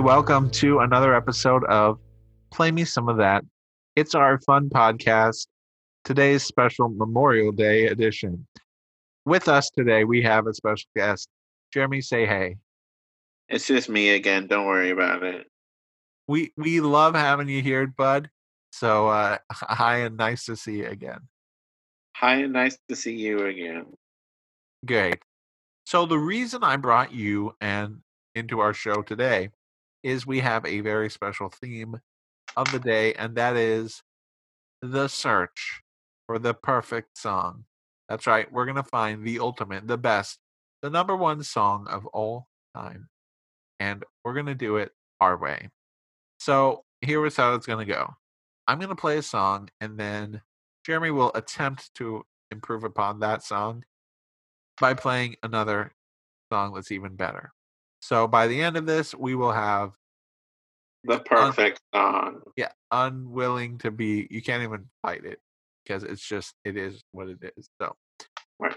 Hey, welcome to another episode of Play Me Some of That. It's our fun podcast, today's special Memorial Day edition. With us today, we have a special guest. Jeremy, say hey. It's just me again. Don't worry about it. We we love having you here, bud. So uh hi and nice to see you again. Hi and nice to see you again. Great. So the reason I brought you and into our show today is we have a very special theme of the day, and that is the search for the perfect song. That's right, we're going to find the ultimate, the best, the number one song of all time. And we're going to do it our way. So here is how it's going to go I'm going to play a song, and then Jeremy will attempt to improve upon that song by playing another song that's even better. So by the end of this, we will have the perfect un- song. Yeah, unwilling to be. You can't even fight it because it's just it is what it is. So, right.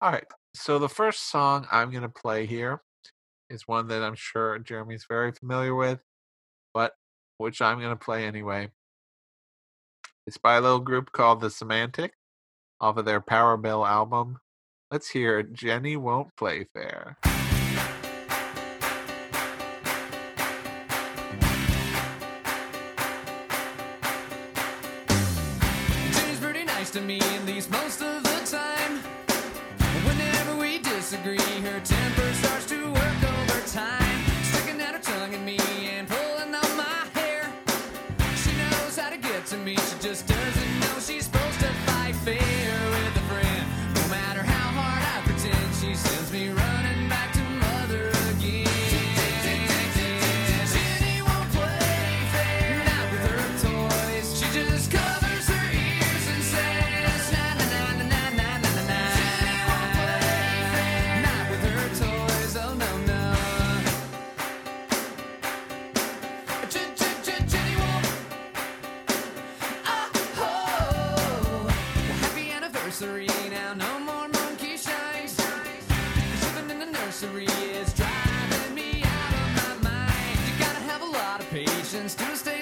All right. So the first song I'm gonna play here is one that I'm sure Jeremy's very familiar with, but which I'm gonna play anyway. It's by a little group called the Semantics off of their Powerbill album. Let's hear Jenny Won't Play Fair. To me at least most of the time. Whenever we disagree, her temper starts to work now. No more monkey shines. In the nursery is driving me out of my mind. You gotta have a lot of patience to stay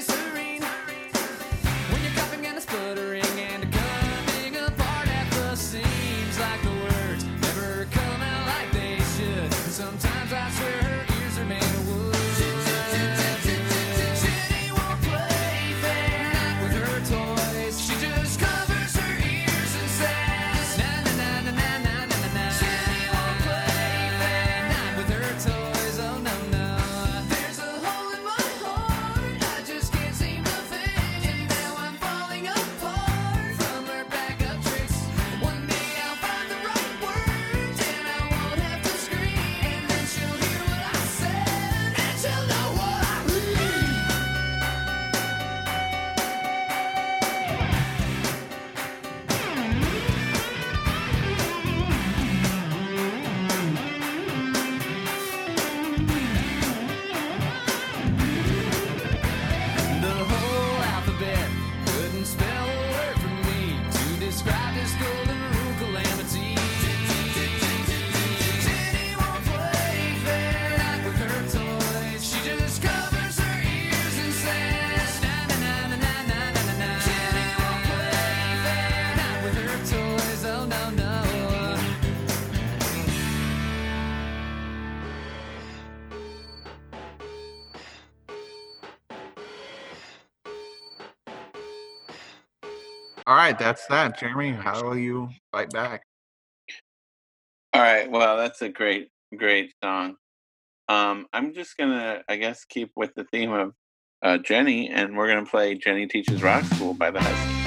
All right, that's that. Jeremy, how will you fight back? All right. Well, that's a great, great song. Um, I'm just gonna, I guess, keep with the theme of uh, Jenny, and we're gonna play "Jenny Teaches Rock School" by the Hussy's.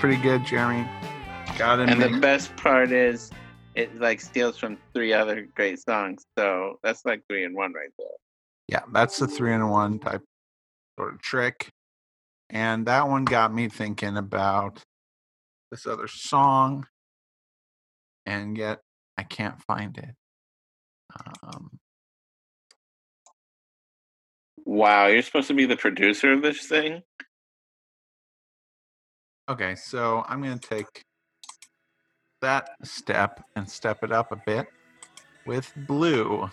Pretty good, Jeremy. Got it. And the best part is, it like steals from three other great songs. So that's like three in one right there. Yeah, that's the three in one type sort of trick. And that one got me thinking about this other song, and yet I can't find it. Um, Wow, you're supposed to be the producer of this thing. Okay, so I'm going to take that step and step it up a bit with Bleu.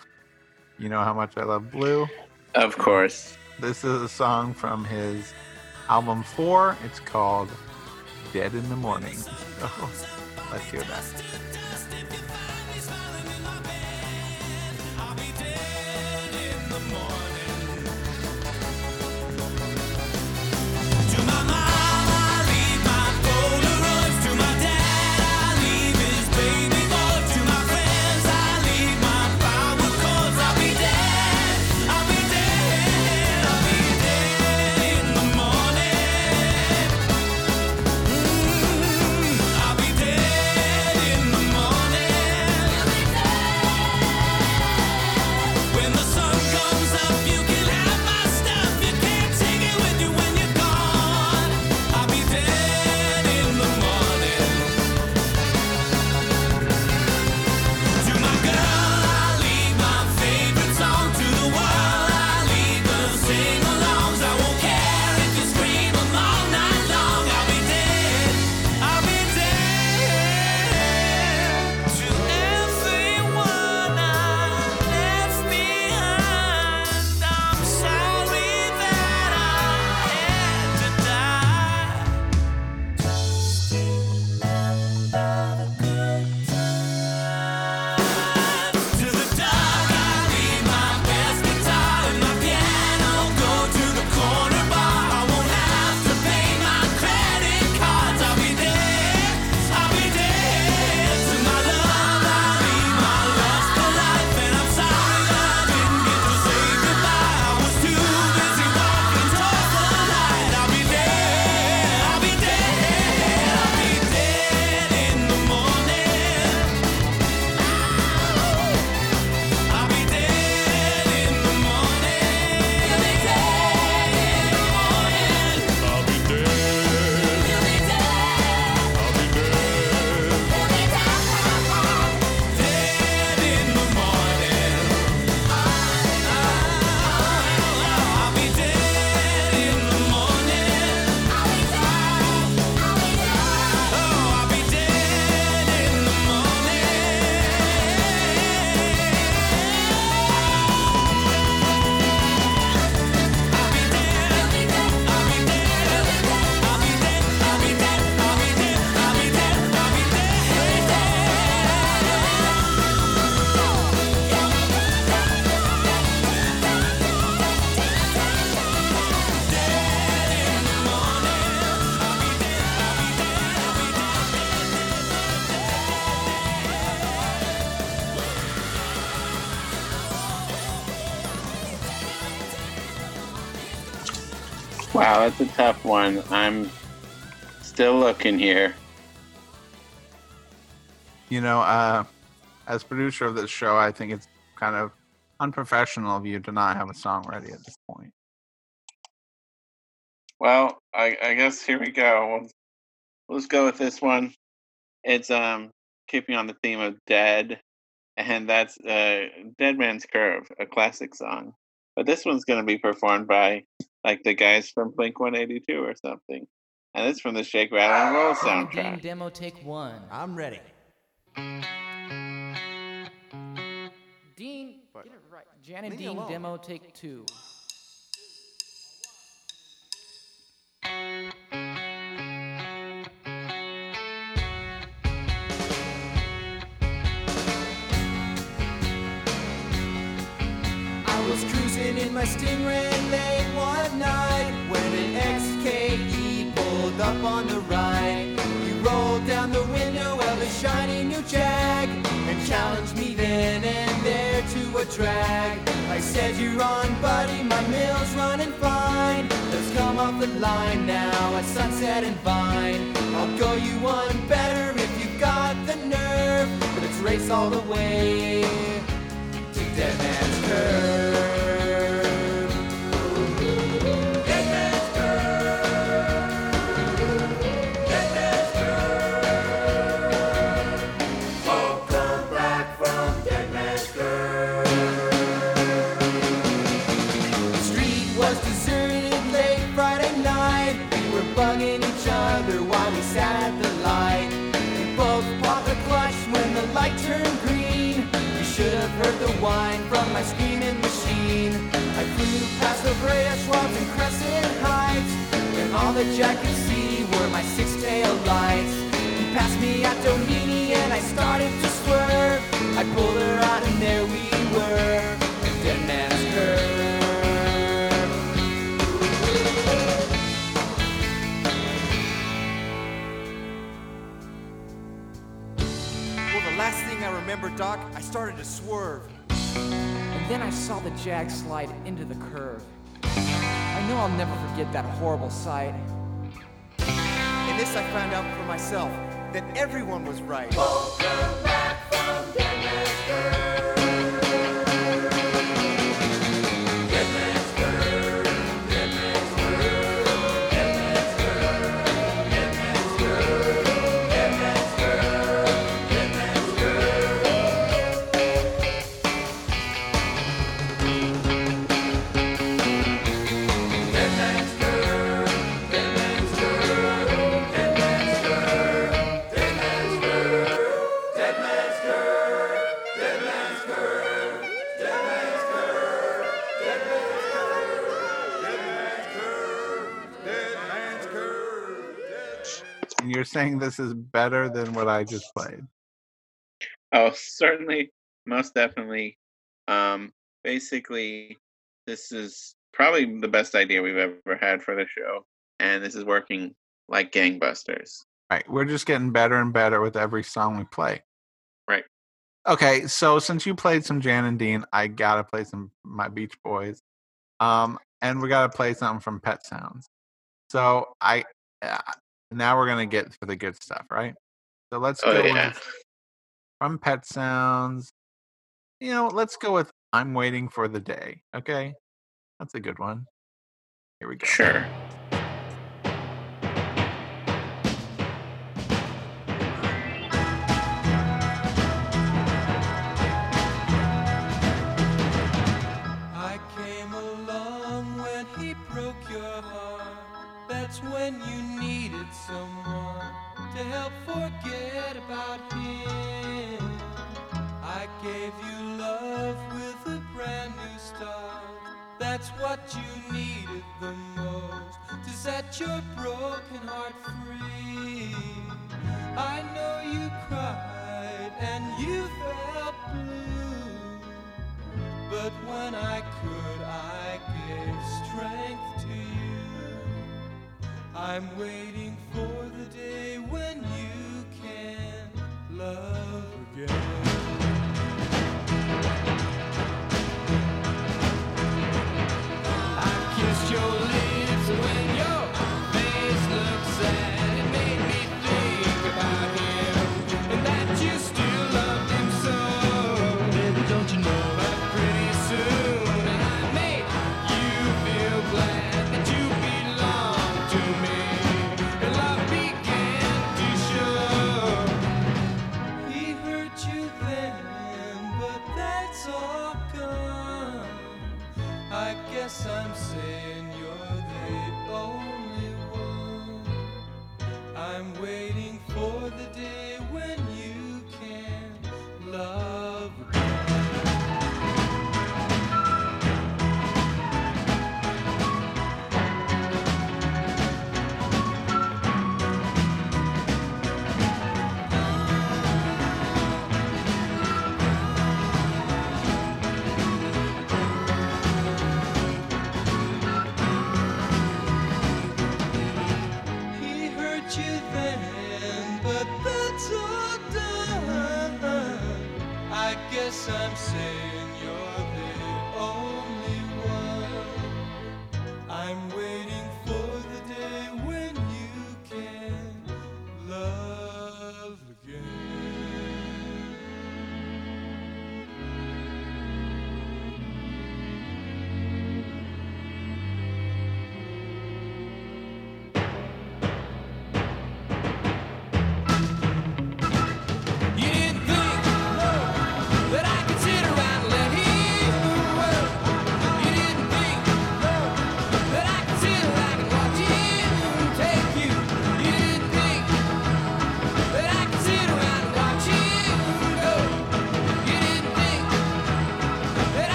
You know how much I love Bleu? Of course. This is a song from his album four. It's called Dead in the Morning. So oh, let's hear that. Tough one. I'm still looking here. You know, uh, as producer of this show, I think it's kind of unprofessional of you to not have a song ready at this point. Well, I, I guess here we go. We'll, let's go with this one. It's um keeping on the theme of dead, and that's uh Dead Man's Curve, a classic song. But this one's going to be performed by like the guys from Blink 182 or something, and it's from the Shake Rattle and Roll Dean soundtrack. demo take one. I'm ready. Dean, get it right. Jan and Dean demo take two. My Stingray late one night when an XKE pulled up on the right. He rolled down the window of a shiny new Jag and challenged me then and there to a drag. I said, You're on, buddy, my mill's running fine. Let's come off the line now at Sunset and Vine. I'll go you one better if you got the nerve. Let's race all the way to Dead Man's Curve. Have heard the whine from my screaming machine. I flew past La Brea, Schwabs, and Crescent Heights. And all that Jack could see were my six tail lights. He passed me at Doheny and I started to swerve. I pulled her out and there we were. at Dead Man's Curve. Remember, Doc, I started to swerve. And then I saw the Jag slide into the curve. I know I'll never forget that horrible sight. And this I found out for myself that everyone was right. And you're saying this is better than what I just played. Oh, certainly, most definitely. Um, basically, this is probably the best idea we've ever had for the show, and this is working like gangbusters. Right. We're just getting better and better with every song we play. Right. Okay, so since you played some Jan and Dean, I gotta play some my Beach Boys. Um, and we gotta play something from Pet Sounds. So I uh, now we're gonna get to the good stuff, right? So let's Oh go yeah, with from Pet Sounds. You know, let's go with I'm waiting for the day. Okay, that's a good one. Here we go. sure. Someone to help forget about him. I gave you love with a brand new start. That's what you needed the most to set your broken heart free. I know you cried and you felt blue. But when I could, I gave strength to you. I'm waiting for the day when you can love again. Guess I'm saying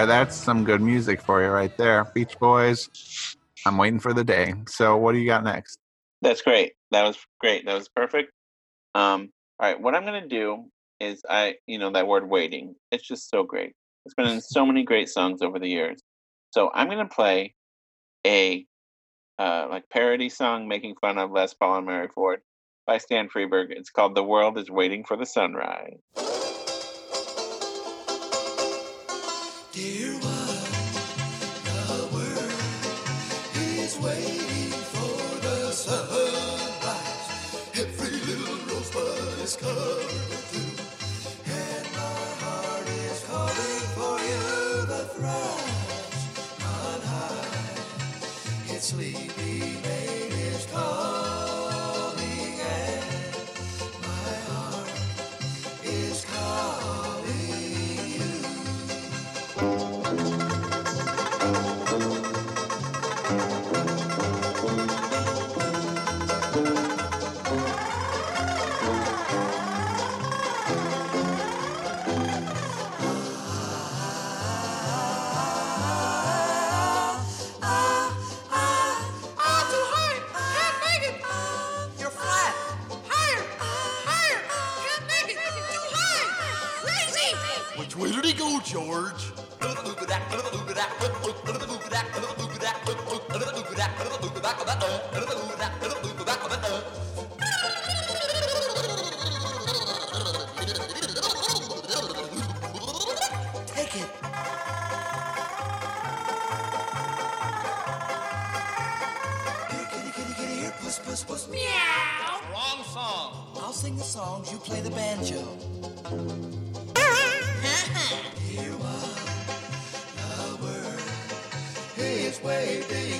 There, that's some good music for you right there. Beach Boys. I'm waiting for the day. So, what do you got next? That's great. That was great. That was perfect. Um, all right, what I'm gonna do is I, you know, that word waiting. It's just so great. It's been in so many great songs over the years. So I'm gonna play a uh, like parody song making fun of Les Paul and Mary Ford by Stan Freberg. It's called "The World Is Waiting for the Sunrise." Puss, puss. Meow. Wrong song. I'll sing the songs, you play the banjo. Here the world is waiting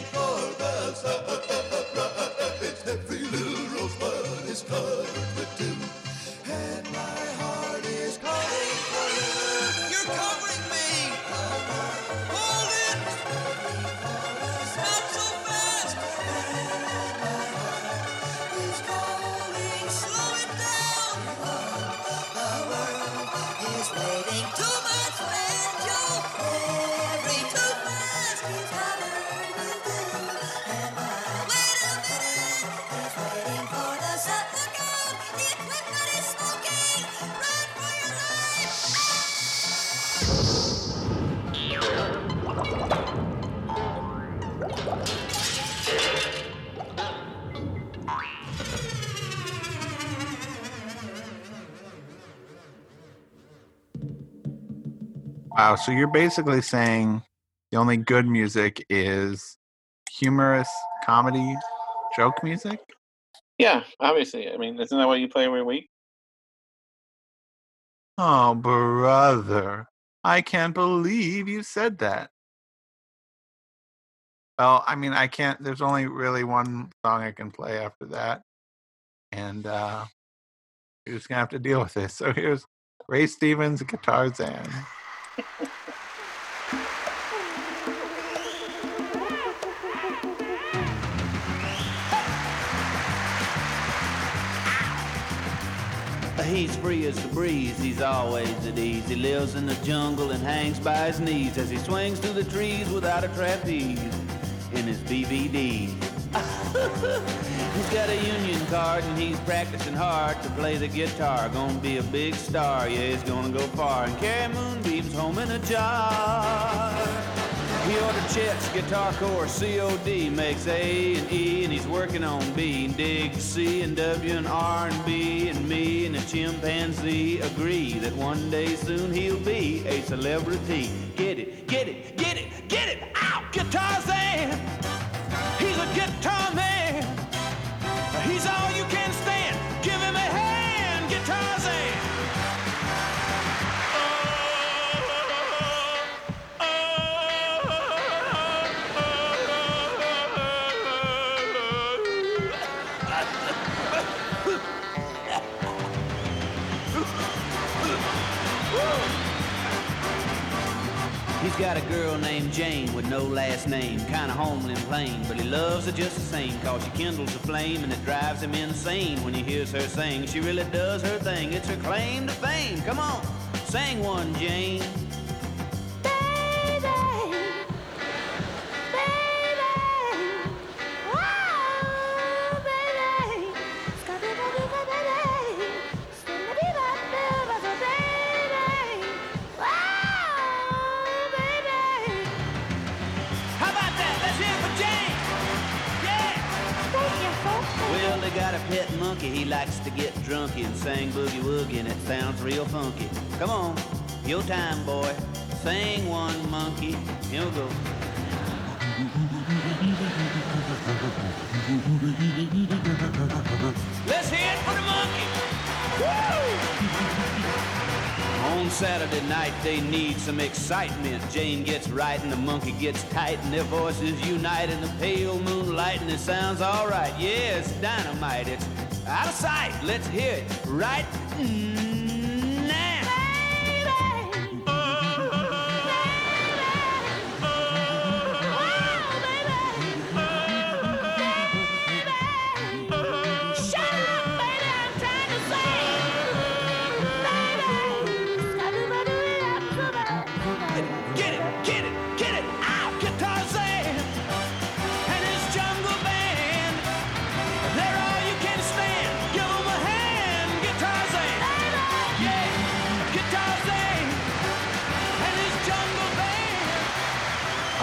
So, you're basically saying the only good music is humorous comedy joke music? Yeah, obviously. I mean, isn't that what you play every week? Oh, brother. I can't believe you said that. Well, I mean, I can't, there's only really one song I can play after that. And uh, you're just going to have to deal with this. So here's Ray Stevens, Gitarzan. He's free as the breeze, he's always at ease. He lives in the jungle and hangs by his knees as he swings through the trees without a trapeze in his BVD. he's got a union card and he's practicing hard to play the guitar. Gonna be a big star, yeah, he's gonna go far and carry moonbeams home in a jar. He ordered Chet's guitar course, COD, makes A and E, and he's working on B and digs C and W and R and B, and me and a chimpanzee agree that one day soon he'll be a celebrity. Get it, get it, get it, get it out! Gitarzan! He's a guitar man! He's got a girl named Jane with no last name, kinda homely and plain, but he loves her just the same, cause she kindles a flame and it drives him insane when he hears her sing. She really does her thing, it's her claim to fame. Come on, sing one, Jane. Funky. Come on, your time, boy. Sing one, monkey. Here we go. Let's hear it for the monkey. Woo! On Saturday night, they need some excitement. Jane gets right and the monkey gets tight, and their voices unite in the pale moonlight, and it sounds all right. Yeah, it's dynamite. It's out of sight. Let's hear it right.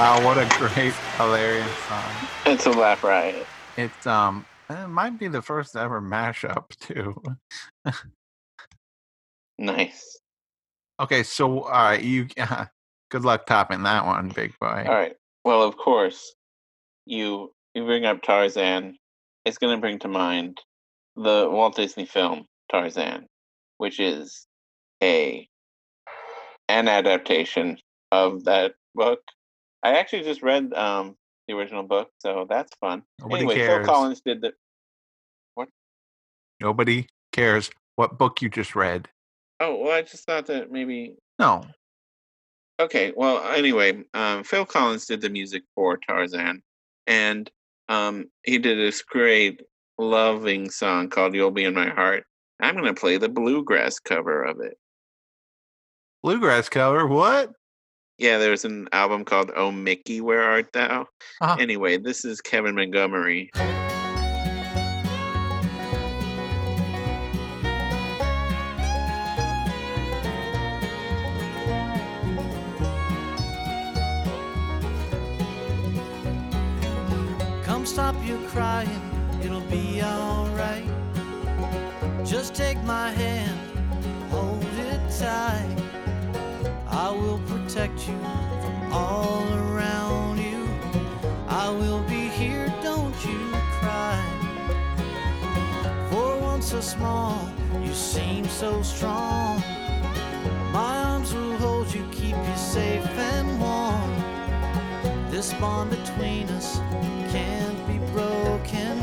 Wow, what a great, hilarious song. It's a laugh riot. It's um, it might be the first ever mashup too. Nice. Okay, so right, you. good luck topping that one, big boy. All right. Well, of course, you you bring up Tarzan. It's going to bring to mind the Walt Disney film Tarzan, which is a an adaptation of that book. I actually just read um, the original book, so that's fun. Nobody anyway, cares. Phil Collins did the. What? Nobody cares what book you just read. Oh well, I just thought that maybe No, Okay, well, anyway, um, Phil Collins did the music for Tarzan, and um, he did this great, loving song called "You'll Be in My Heart." I'm going to play the bluegrass cover of it. bluegrass cover. What? Yeah, there's an album called "Oh Mickey, Where Art Thou." Uh-huh. Anyway, this is Kevin Montgomery. Come stop your crying, it'll be alright. Just take my hand, hold it tight. I will protect you from all around you. I will be here, don't you cry. For once so small, you seem so strong. My arms will hold you, keep you safe and warm. This bond between us can't be broken.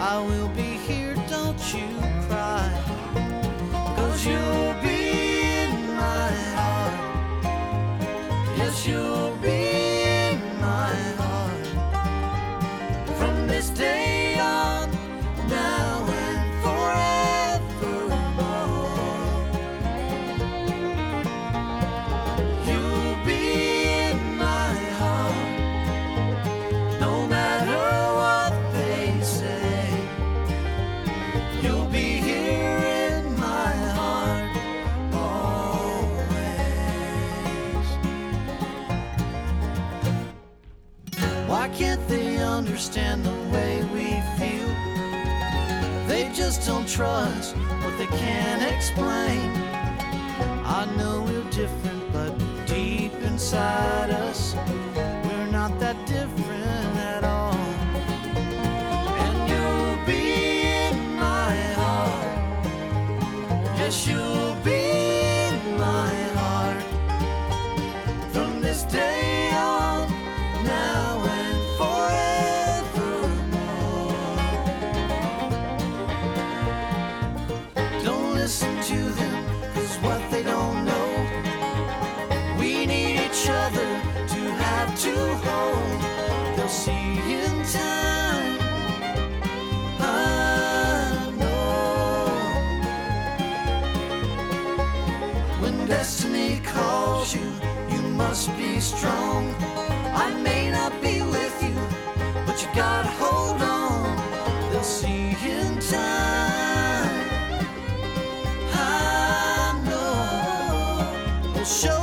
I will be here, don't you cry. Cause you'll Yes, trust what they can't explain. I know we're different, strong. I may not be with you, but you gotta hold on. They'll see in time. I know we'll show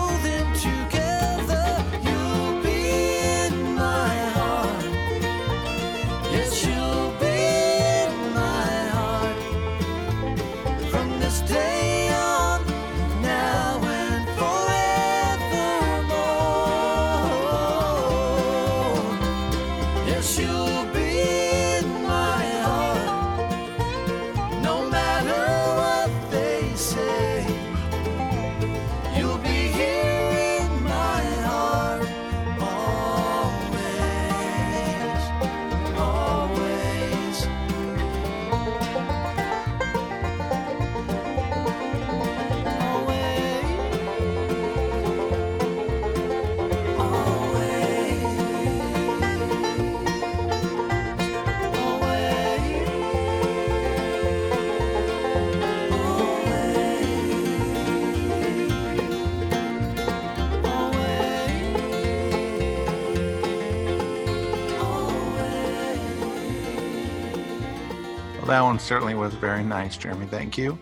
Well, that one certainly was very nice, Jeremy. Thank you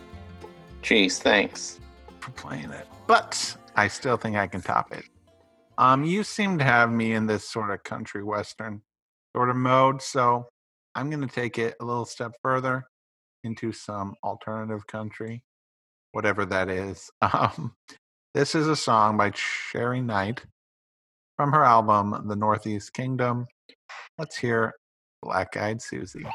Jeez, thanks. for playing it. But I still think I can top it. Um, you seem to have me in this sort of country western sort of mode, so I'm going to take it a little step further into some alternative country, whatever that is. Um, this is a song by Cheri Knight from her album The Northeast Kingdom. Let's hear Black Eyed Susie.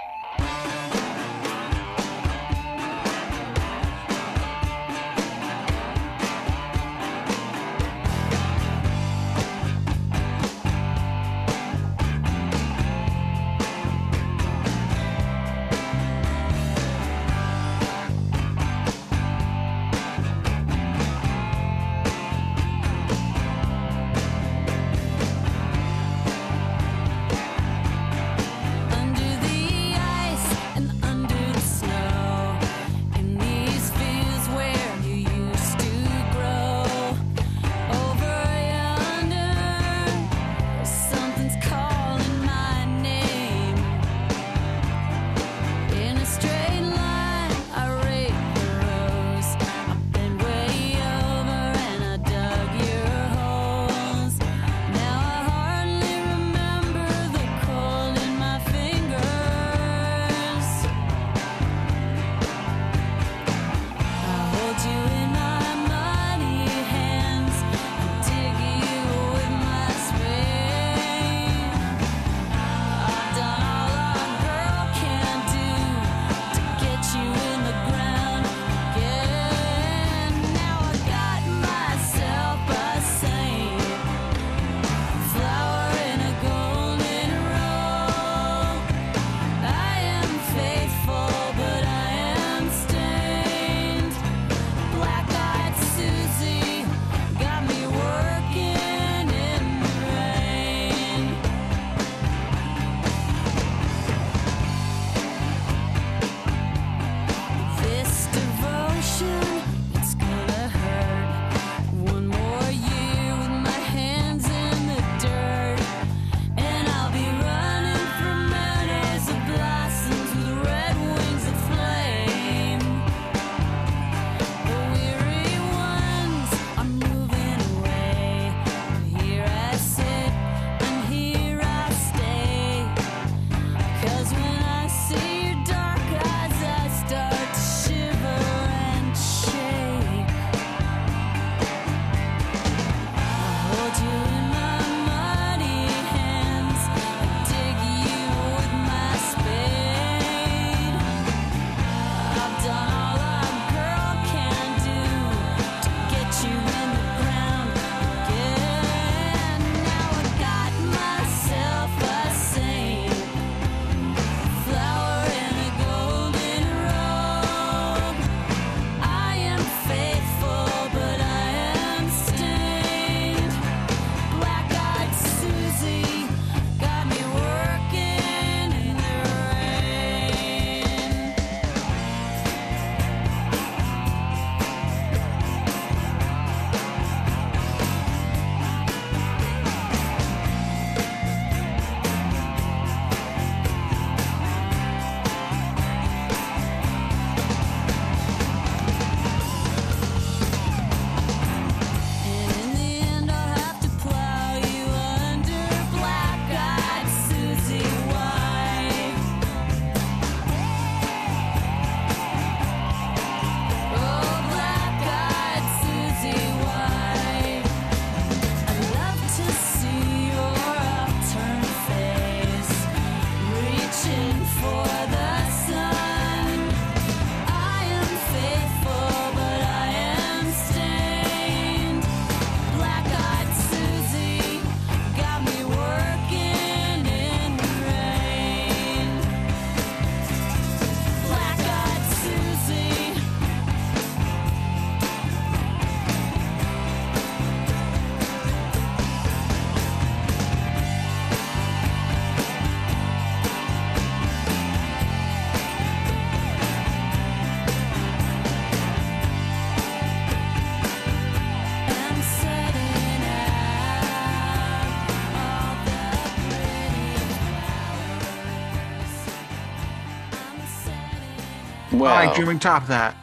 Well, I dreaming top that.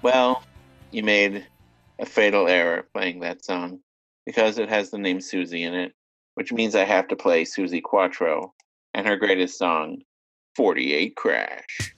well, you made a fatal error playing that song because it has the name Susie in it, which means I have to play Suzi Quatro and her greatest song, 48 Crash.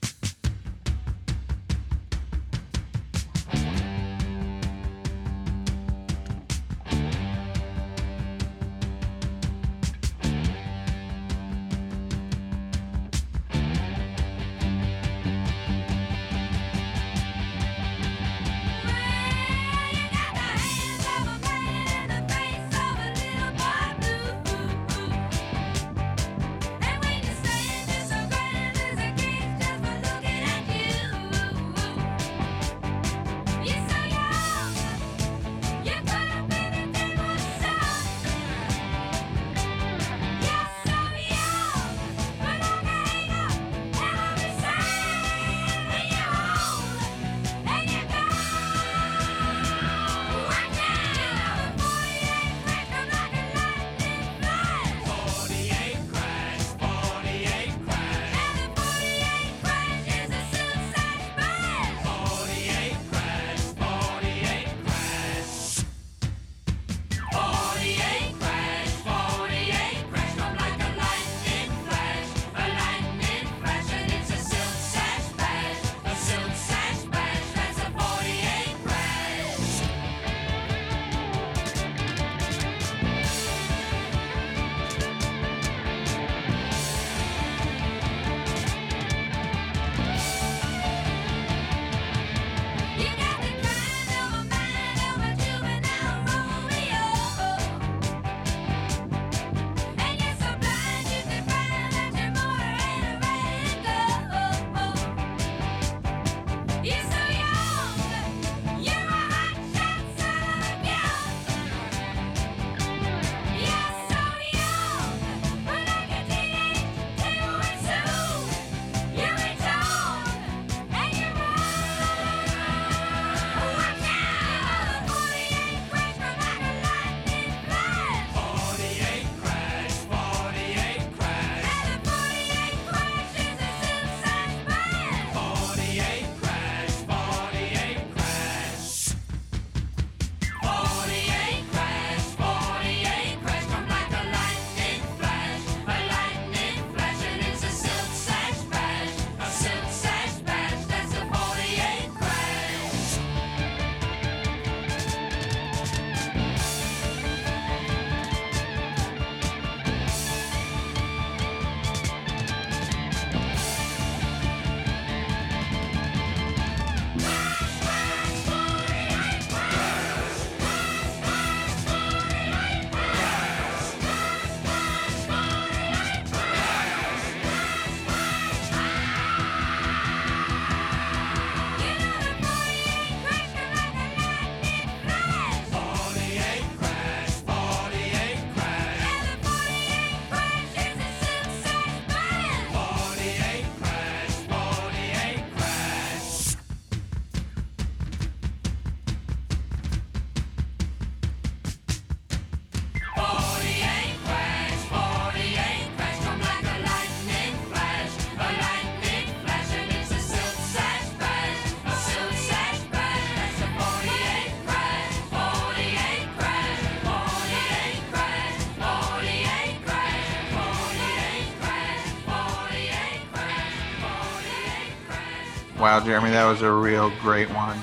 Jeremy, that was a real great one.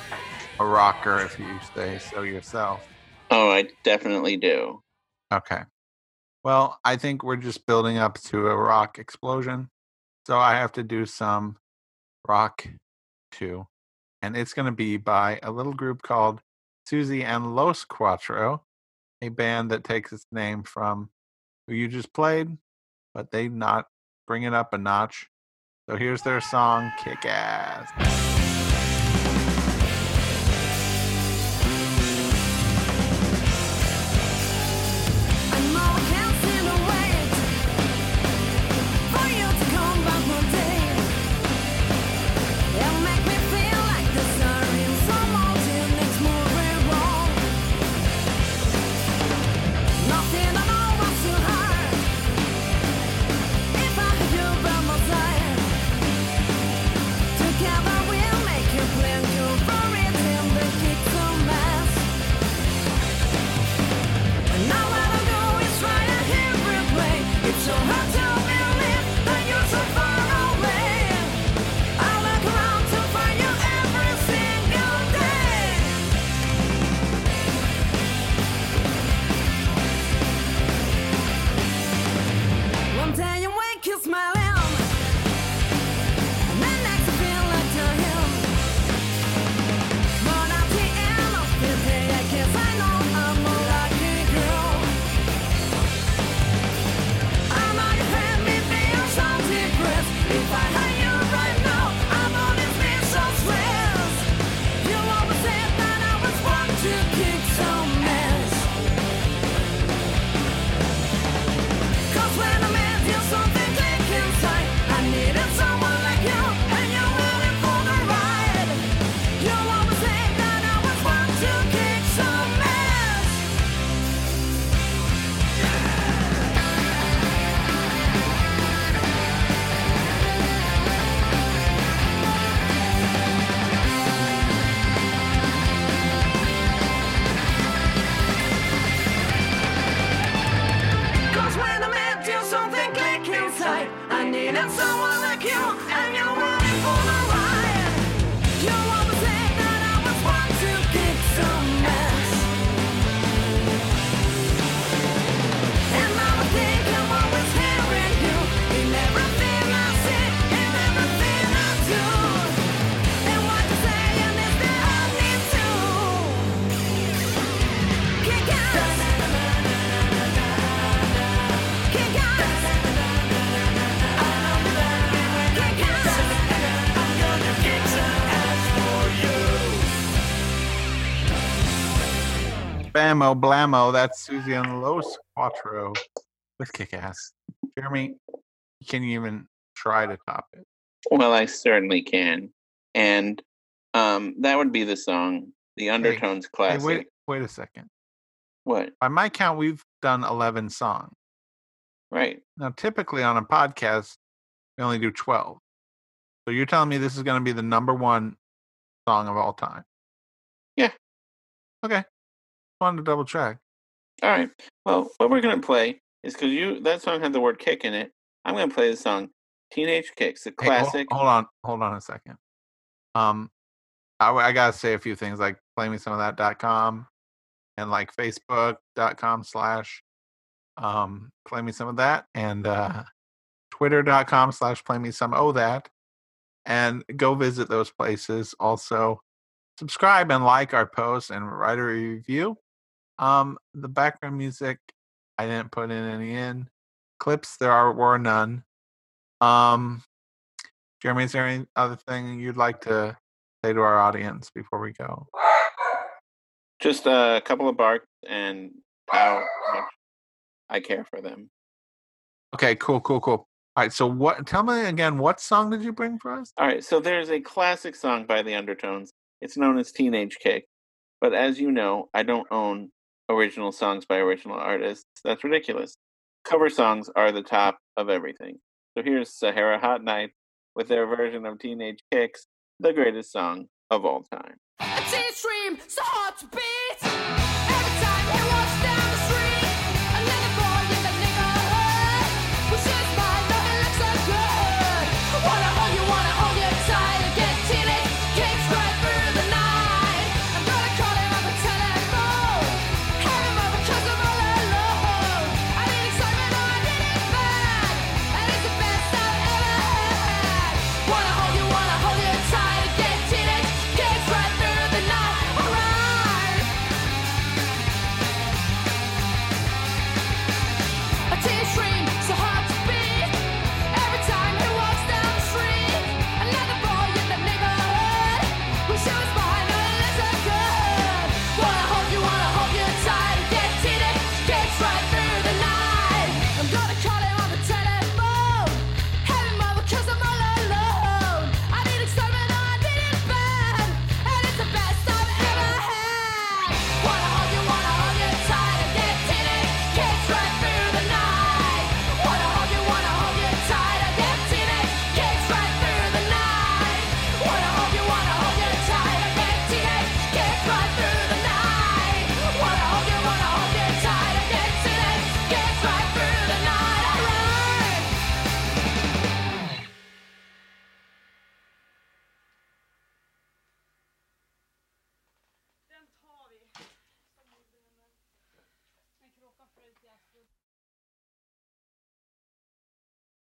A rocker, if you say so yourself. Oh, I definitely do. Okay. Well, I think we're just building up to a rock explosion. So I have to do some rock too. And it's going to be by a little group called Suzy and Los Quattro, a band that takes its name from who you just played, but they not bring it up a notch. So here's their song, Kick Ass. Bammo Blammo, that's Suzy and Los Quattro with kick ass. Jeremy, you can you even try to top it? Well, I certainly can. And um, that would be the song, The Undertones Hey, classic. wait, wait a second. What? By my count, we've done 11 songs. Right. Now, typically on a podcast, we only do 12. So you're telling me this is going to be the number one song of all time? Yeah. Okay. Wanted to double check. All right. Well, what we're gonna play is because you that song had the word "kick" in it. I'm gonna play the song "Teenage Kicks," the Hey, hol- classic. hold on, hold on a second. Um, I, I gotta say a few things like play me some of that.com and like facebook.com slash um play me some of that and uh twitter.com slash play me some oh that and go visit those places also subscribe and like our posts and write a review um the background music i didn't put in any in clips there are were none um Jeremy, is there any other thing you'd like to say to our audience before we go? Just a couple of barks and how much I care for them. Okay, cool, cool, cool. All right, so what? Tell me again, what song did you bring for us? All right. So there's a classic song by the Undertones. It's known as "Teenage Kick," but as you know, I don't own original songs by original artists. That's ridiculous. Cover songs are the top of everything. So here's Sahara Hot Night with their version of Teenage Kicks, the greatest song of all time. So to